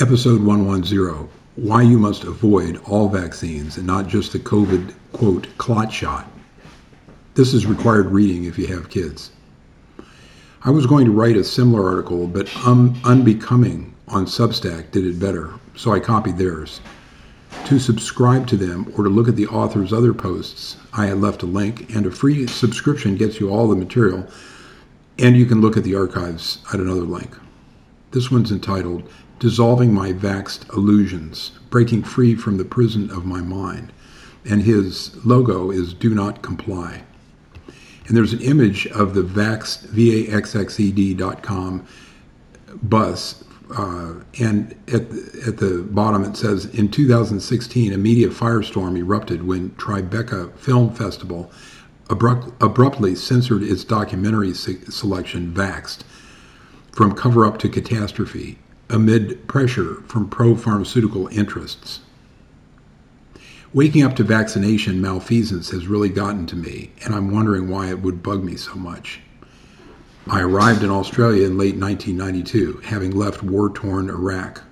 Episode 110 Why You Must Avoid All Vaccines and Not Just the COVID, quote, clot shot. This is required reading if you have kids. I was going to write a similar article, but um, Unbekoming on Substack did it better, so I copied theirs. To subscribe to them or to look at the author's other posts, I had left a link, and a free subscription gets you all the material, and you can look at the archives at another link. This one's entitled Dissolving My Vaxed Illusions, Breaking Free from the Prison of My Mind. And his logo is Do Not Comply. And there's an image of the Vaxxed, V-A-X-X-E-D.com bus. Uh, and at, at the bottom it says, in 2016, a media firestorm erupted when Tribeca Film Festival abrupt, abruptly censored its documentary se- selection, Vaxxed, from cover up to catastrophe amid pressure from pro pharmaceutical interests. Waking up to vaccination malfeasance has really gotten to me, and I'm wondering why it would bug me so much. I arrived in Australia in late 1992, having left war torn Iraq.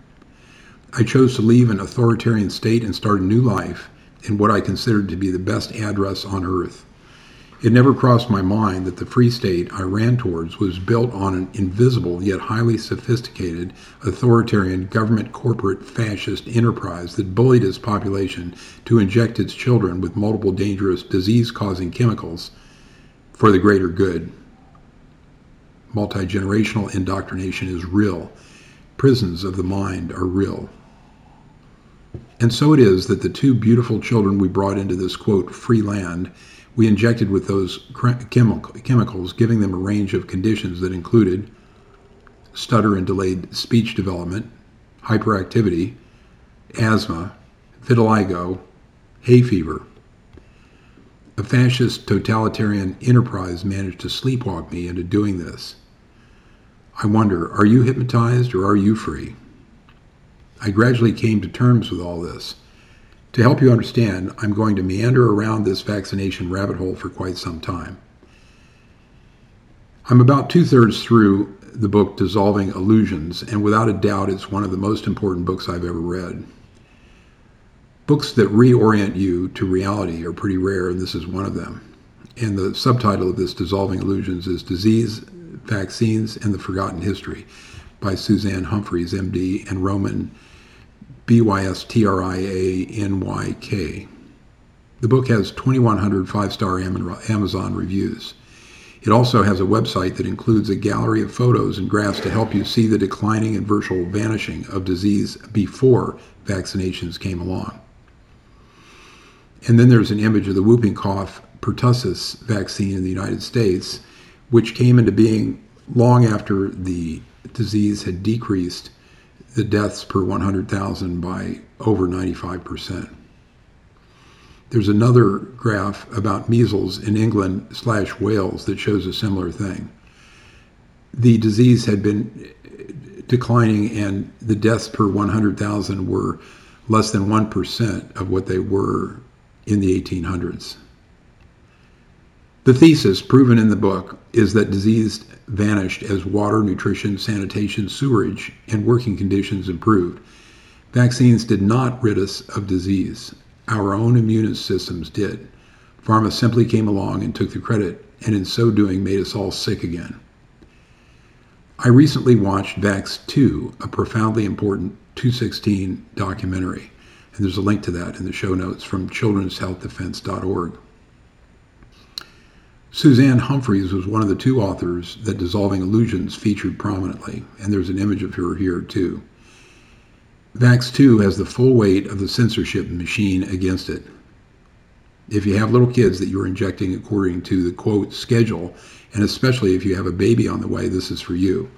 I chose to leave an authoritarian state and start a new life in what I considered to be the best address on earth. It never crossed my mind that the free state I ran towards was built on an invisible yet highly sophisticated authoritarian government corporate fascist enterprise that bullied its population to inject its children with multiple dangerous disease causing chemicals for the greater good. Multi generational indoctrination is real. Prisons of the mind are real. And so it is that the two beautiful children we brought into this quote free land we injected with those chemicals, giving them a range of conditions that included stutter and delayed speech development, hyperactivity, asthma, vitiligo, hay fever. A fascist totalitarian enterprise managed to sleepwalk me into doing this. I wonder, are you hypnotized or are you free? I gradually came to terms with all this. To help you understand, I'm going to meander around this vaccination rabbit hole for quite some time. I'm about two thirds through the book Dissolving Illusions, and without a doubt, it's one of the most important books I've ever read. Books that reorient you to reality are pretty rare, and this is one of them. And the subtitle of this Dissolving Illusions is Disease, Vaccines, and the Forgotten History by Suzanne Humphries, MD, and Roman B Y S T R I A N Y K. The book has 2,100 five star Amazon reviews. It also has a website that includes a gallery of photos and graphs to help you see the declining and virtual vanishing of disease before vaccinations came along. And then there's an image of the whooping cough pertussis vaccine in the United States, which came into being long after the disease had decreased the deaths per 100,000 by over 95%. There's another graph about measles in England slash Wales that shows a similar thing. The disease had been declining, and the deaths per 100,000 were less than 1% of what they were in the 1800s. The thesis, proven in the book, is that disease vanished as water, nutrition, sanitation, sewerage, and working conditions improved. Vaccines did not rid us of disease. Our own immune systems did. Pharma simply came along and took the credit, and in so doing made us all sick again. I recently watched Vax 2, a profoundly important 216 documentary, and there's a link to that in the show notes from children'shealthdefense.org. Suzanne Humphries was one of the two authors that Dissolving Illusions featured prominently, and there's an image of her here too. Vax 2 has the full weight of the censorship machine against it. If you have little kids that you're injecting according to the quote schedule, and especially if you have a baby on the way, this is for you.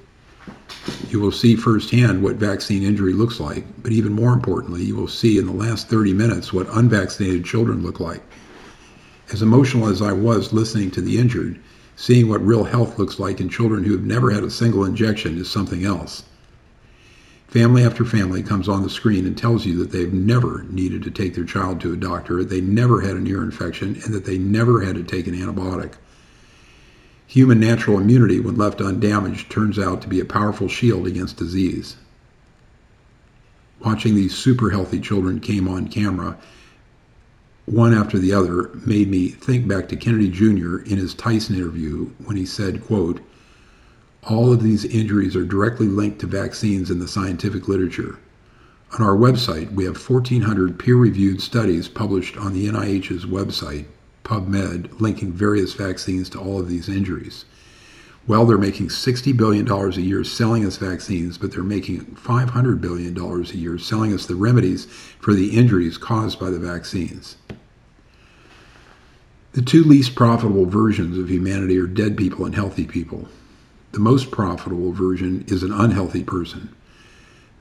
You will see firsthand what vaccine injury looks like, but even more importantly, you will see in the last 30 minutes what unvaccinated children look like. As emotional as I was listening to the injured, seeing what real health looks like in children who have never had a single injection is something else. Family after family comes on the screen and tells you that they've never needed to take their child to a doctor, they never had an ear infection, and that they never had to take an antibiotic. Human natural immunity, when left undamaged, turns out to be a powerful shield against disease. watching these super healthy children came on camera, one after the other, made me think back to Kennedy Jr. in his Tyson interview when he said, quote, all of these injuries are directly linked to vaccines in the scientific literature. On our website, we have 1,400 peer-reviewed studies published on the NIH's website, PubMed, linking various vaccines to all of these injuries. Well, they're making $60 billion a year selling us vaccines, but they're making $500 billion a year selling us the remedies for the injuries caused by the vaccines. The two least profitable versions of humanity are dead people and healthy people. The most profitable version is an unhealthy person.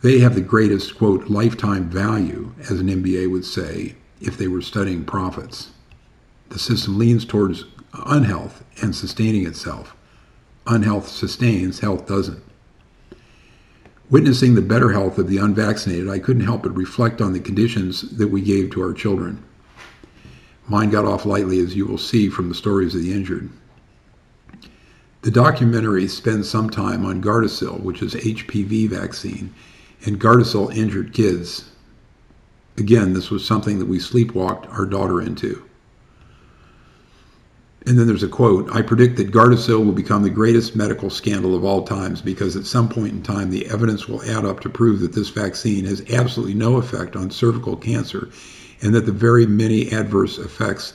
They have the greatest, quote, lifetime value, as an MBA would say, if they were studying profits. The system leans towards unhealth and sustaining itself. Unhealth sustains, health doesn't. Witnessing the better health of the unvaccinated, I couldn't help but reflect on the conditions that we gave to our children. Mine got off lightly, as you will see from the stories of the injured. The documentary spends some time on Gardasil, which is HPV vaccine, and Gardasil injured kids. Again, this was something that we sleepwalked our daughter into. And then there's a quote I predict that Gardasil will become the greatest medical scandal of all times because at some point in time the evidence will add up to prove that this vaccine has absolutely no effect on cervical cancer and that the very many adverse effects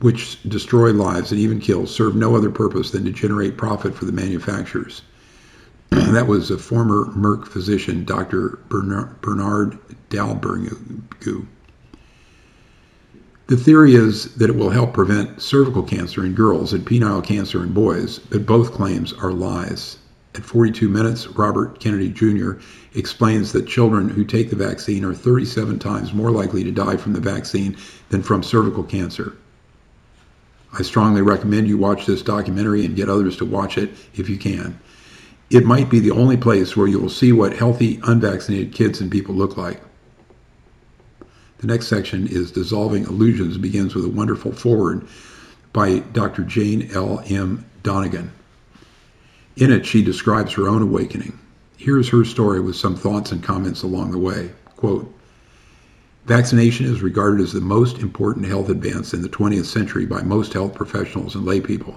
which destroy lives and even kill serve no other purpose than to generate profit for the manufacturers. that was a former Merck physician, Dr. Bernard, Bernard Dalbergue. The theory is that it will help prevent cervical cancer in girls and penile cancer in boys, but both claims are lies. At 42 minutes, Robert Kennedy Jr. explains that children who take the vaccine are 37 times more likely to die from the vaccine than from cervical cancer. I strongly recommend you watch this documentary and get others to watch it if you can. It might be the only place where you will see what healthy, unvaccinated kids and people look like. The next section is Dissolving Illusions, begins with a wonderful foreword by Dr. Jayne L. M. Donegan. In it, she describes her own awakening. Here's her story with some thoughts and comments along the way. Quote, Vaccination is regarded as the most important health advance in the 20th century by most health professionals and laypeople.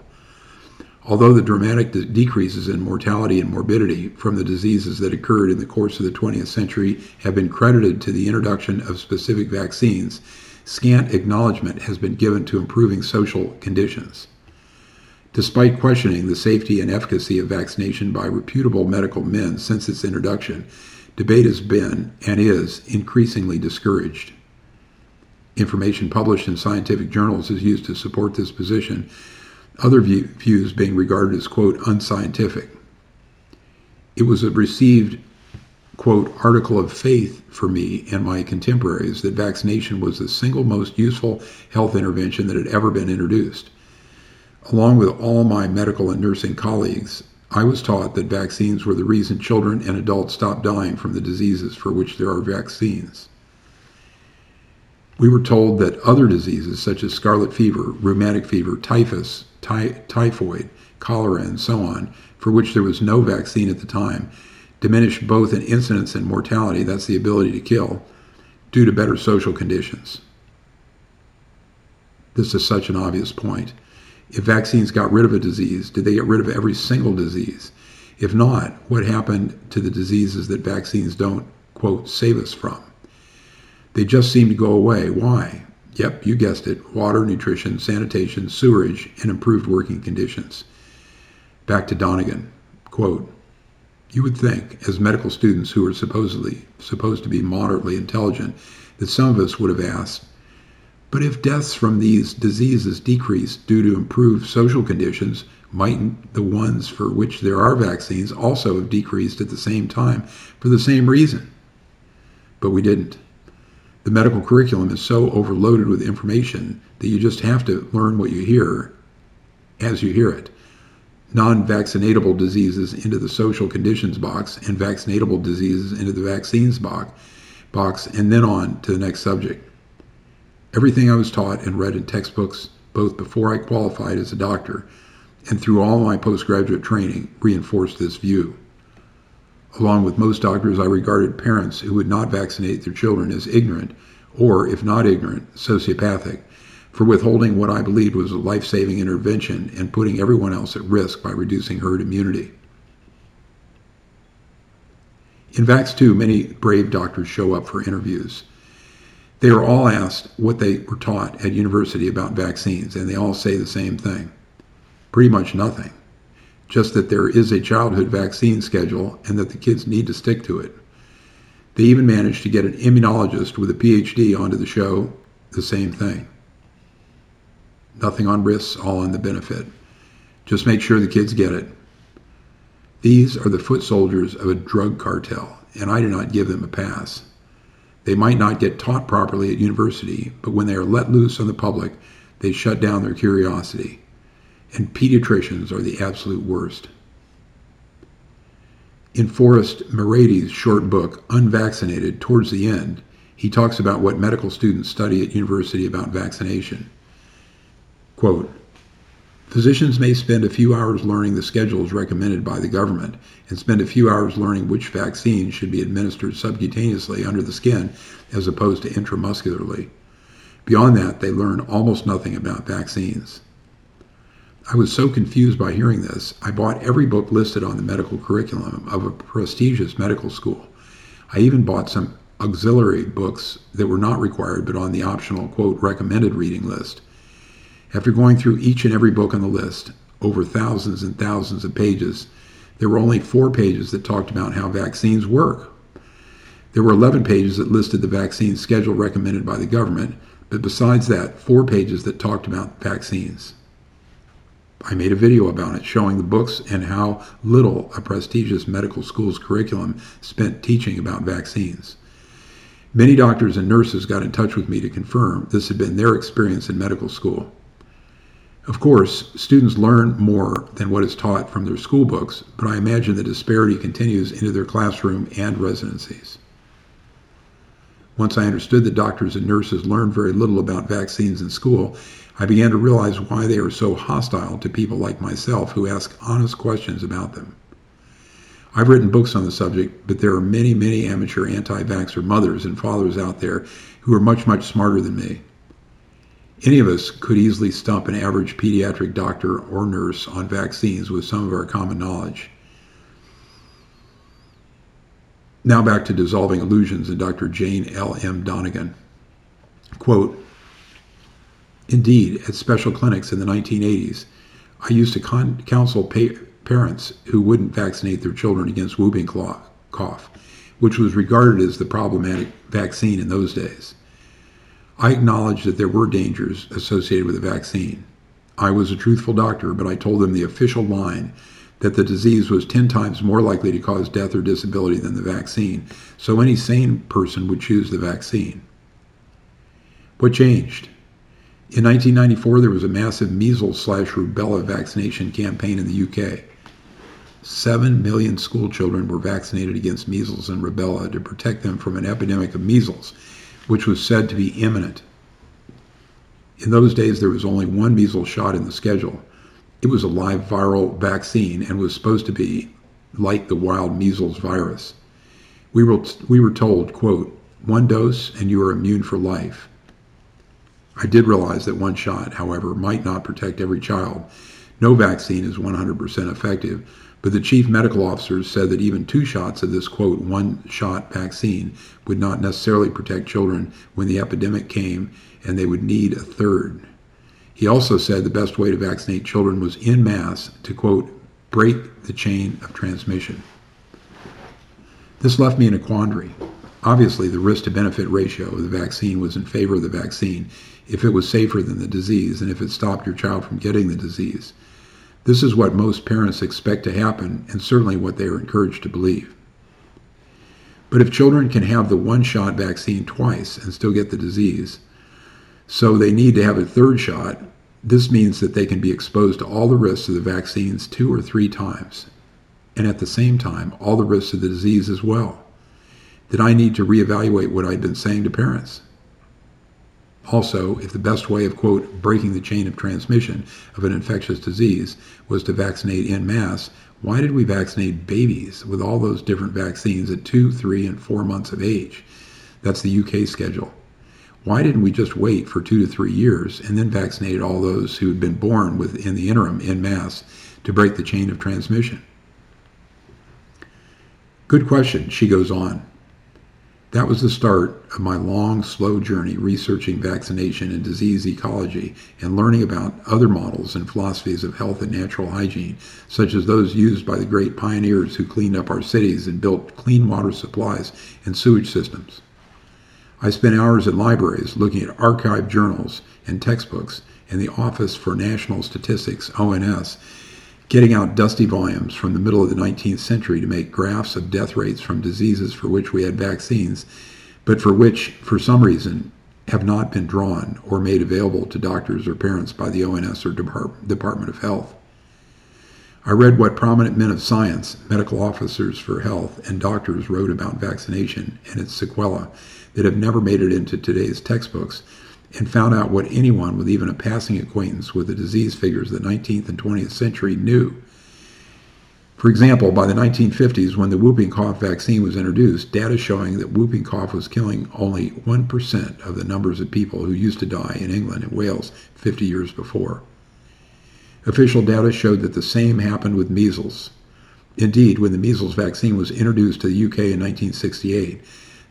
Although the dramatic de- decreases in mortality and morbidity from the diseases that occurred in the course of the 20th century have been credited to the introduction of specific vaccines, scant acknowledgement has been given to improving social conditions. Despite questioning the safety and efficacy of vaccination by reputable medical men since its introduction, debate has been and is increasingly discouraged. Information published in scientific journals is used to support this position, other view, views being regarded as, quote, unscientific. It was a received, quote, article of faith for me and my contemporaries that vaccination was the single most useful health intervention that had ever been introduced. Along with all my medical and nursing colleagues, I was taught that vaccines were the reason children and adults stopped dying from the diseases for which there are vaccines. We were told that other diseases such as scarlet fever, rheumatic fever, typhus, ty- typhoid, cholera, and so on, for which there was no vaccine at the time, diminished both in incidence and mortality, that's the ability to kill, due to better social conditions. This is such an obvious point. If vaccines got rid of a disease, did they get rid of every single disease? If not, what happened to the diseases that vaccines don't, quote, save us from? They just seem to go away. Why? Yep, you guessed it water, nutrition, sanitation, sewerage, and improved working conditions. Back to Donegan. Quote, you would think, as medical students who are supposedly supposed to be moderately intelligent, that some of us would have asked, but if deaths from these diseases decrease due to improved social conditions, mightn't the ones for which there are vaccines also have decreased at the same time for the same reason? But we didn't. The medical curriculum is so overloaded with information that you just have to learn what you hear as you hear it. Non vaccinatable diseases into the social conditions box and vaccinatable diseases into the vaccines box, box and then on to the next subject. Everything I was taught and read in textbooks, both before I qualified as a doctor and through all my postgraduate training, reinforced this view. Along with most doctors, I regarded parents who would not vaccinate their children as ignorant, or, if not ignorant, sociopathic, for withholding what I believed was a life saving intervention and putting everyone else at risk by reducing herd immunity. In VAX 2, many brave doctors show up for interviews. They are all asked what they were taught at university about vaccines, and they all say the same thing pretty much nothing. Just that there is a childhood vaccine schedule and that the kids need to stick to it. They even managed to get an immunologist with a PhD onto the show, the same thing. Nothing on risks, all on the benefit. Just make sure the kids get it. These are the foot soldiers of a drug cartel, and I do not give them a pass. They might not get taught properly at university, but when they are let loose on the public, they shut down their curiosity. And pediatricians are the absolute worst. In Forrest Maready's short book, Unvaccinated, towards the end, he talks about what medical students study at university about vaccination. Quote, Physicians may spend a few hours learning the schedules recommended by the government and spend a few hours learning which vaccine should be administered subcutaneously under the skin as opposed to intramuscularly. Beyond that, they learn almost nothing about vaccines. I was so confused by hearing this, I bought every book listed on the medical curriculum of a prestigious medical school. I even bought some auxiliary books that were not required but on the optional, quote, recommended reading list. After going through each and every book on the list, over thousands and thousands of pages, there were only four pages that talked about how vaccines work. There were 11 pages that listed the vaccine schedule recommended by the government, but besides that, four pages that talked about vaccines. I made a video about it showing the books and how little a prestigious medical school's curriculum spent teaching about vaccines. Many doctors and nurses got in touch with me to confirm this had been their experience in medical school. Of course, students learn more than what is taught from their school books, but I imagine the disparity continues into their classroom and residencies. Once I understood that doctors and nurses learn very little about vaccines in school, I began to realize why they are so hostile to people like myself who ask honest questions about them. I've written books on the subject, but there are many, many amateur anti vaxxer mothers and fathers out there who are much, much smarter than me. Any of us could easily stump an average pediatric doctor or nurse on vaccines with some of our common knowledge. Now back to dissolving illusions and Dr. Jayne L. M. Donegan. Quote, Indeed, at special clinics in the 1980s, I used to con- counsel pa- parents who wouldn't vaccinate their children against whooping cough, which was regarded as the problematic vaccine in those days. I acknowledged that there were dangers associated with the vaccine. I was a truthful doctor, but I told them the official line that the disease was 10 times more likely to cause death or disability than the vaccine, so any sane person would choose the vaccine. What changed? In 1994, there was a massive measles slash rubella vaccination campaign in the UK. Seven million school children were vaccinated against measles and rubella to protect them from an epidemic of measles which was said to be imminent. In those days, there was only one measles shot in the schedule. It was a live viral vaccine and was supposed to be like the wild measles virus. We were, we were told, quote, one dose and you are immune for life. I did realize that one shot, however, might not protect every child. No vaccine is 100% effective, but the chief medical officers said that even two shots of this, quote, one shot vaccine would not necessarily protect children when the epidemic came and they would need a third. He also said the best way to vaccinate children was in mass to, quote, break the chain of transmission. This left me in a quandary. Obviously, the risk to benefit ratio of the vaccine was in favor of the vaccine if it was safer than the disease and if it stopped your child from getting the disease. This is what most parents expect to happen, and certainly what they are encouraged to believe. But if children can have the one shot vaccine twice and still get the disease, so they need to have a third shot, this means that they can be exposed to all the risks of the vaccines two or three times, and at the same time, all the risks of the disease as well. Did I need to reevaluate what I'd been saying to parents. Also, if the best way of, quote, breaking the chain of transmission of an infectious disease was to vaccinate in mass, Why did we vaccinate babies with all those different vaccines at two, three, and four months of age? That's the UK schedule. Why didn't we just wait for two to three years and then vaccinate all those who had been born within the interim in mass to break the chain of transmission? Good question, she goes on. That was the start of my long, slow journey researching vaccination and disease ecology and learning about other models and philosophies of health and natural hygiene, such as those used by the great pioneers who cleaned up our cities and built clean water supplies and sewage systems. I spent hours in libraries looking at archived journals and textbooks and the Office for National Statistics, ONS, getting out dusty volumes from the middle of the 19th century to make graphs of death rates from diseases for which we had vaccines, but for which, for some reason, have not been drawn or made available to doctors or parents by the ONS or Department of Health. I read what prominent men of science, medical officers for health, and doctors wrote about vaccination and its sequelae that have never made it into today's textbooks and found out what anyone with even a passing acquaintance with the disease figures of the 19th and 20th century knew. For example, by the 1950s, when the whooping cough vaccine was introduced, data showing that whooping cough was killing only 1% of the numbers of people who used to die in England and Wales 50 years before. Official data showed that the same happened with measles. Indeed, when the measles vaccine was introduced to the UK in 1968,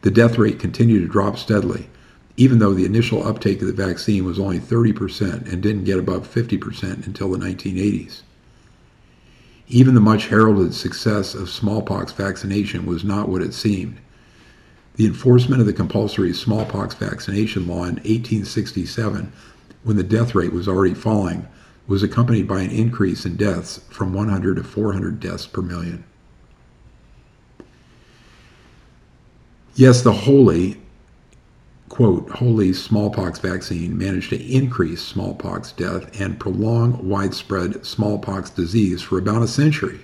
the death rate continued to drop steadily, even though the initial uptake of the vaccine was only 30% and didn't get above 50% until the 1980s. Even the much heralded success of smallpox vaccination was not what it seemed. The enforcement of the compulsory smallpox vaccination law in 1867, when the death rate was already falling, was accompanied by an increase in deaths from 100 to 400 deaths per million. Yes, the holy quote, holy smallpox vaccine managed to increase smallpox death and prolong widespread smallpox disease for about a century.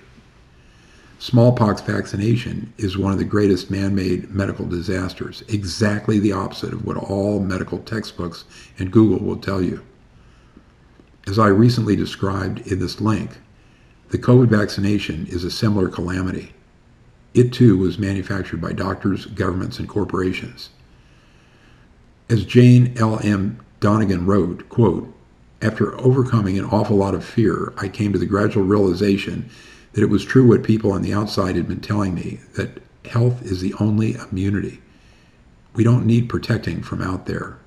Smallpox vaccination is one of the greatest man made medical disasters, exactly the opposite of what all medical textbooks and Google will tell you. As I recently described in this link, the COVID vaccination is a similar calamity. It too was manufactured by doctors, governments, and corporations. As Jayne L. M. Donegan wrote, quote, after overcoming an awful lot of fear, I came to the gradual realization that it was true what people on the outside had been telling me that health is the only immunity. We don't need protecting from out there.